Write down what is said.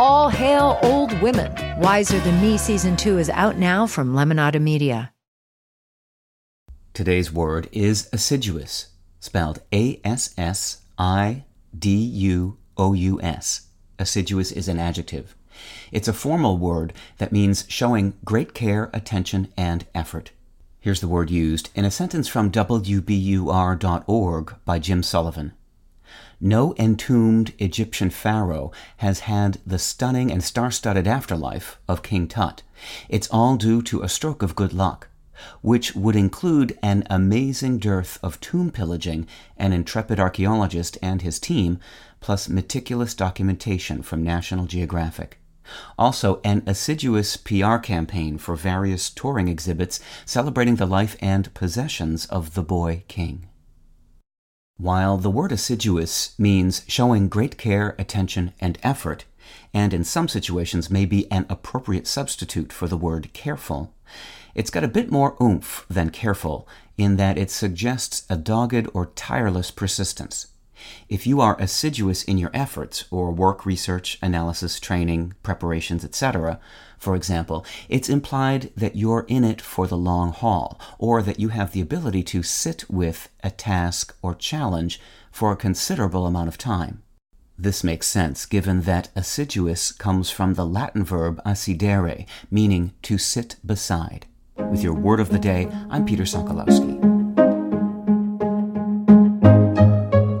All hail old women. Wiser Than Me season two is out now from Lemonada Media. Today's word is assiduous, spelled A S S I D U O U S. Assiduous is an adjective. It's a formal word that means showing great care, attention, and effort. Here's the word used in a sentence from WBUR.org by Jim Sullivan. No entombed Egyptian pharaoh has had the stunning and star studded afterlife of King Tut. It's all due to a stroke of good luck which would include an amazing dearth of tomb pillaging, an intrepid archaeologist and his team, plus meticulous documentation from National Geographic. Also, an assiduous PR campaign for various touring exhibits celebrating the life and possessions of the boy king. While the word assiduous means showing great care, attention, and effort, and in some situations may be an appropriate substitute for the word careful, it's got a bit more oomph than careful in that it suggests a dogged or tireless persistence. If you are assiduous in your efforts, or work, research, analysis, training, preparations, etc., for example, it's implied that you're in it for the long haul, or that you have the ability to sit with a task or challenge for a considerable amount of time. This makes sense given that assiduous comes from the Latin verb assidere, meaning to sit beside. With your word of the day, I'm Peter Sokolowski.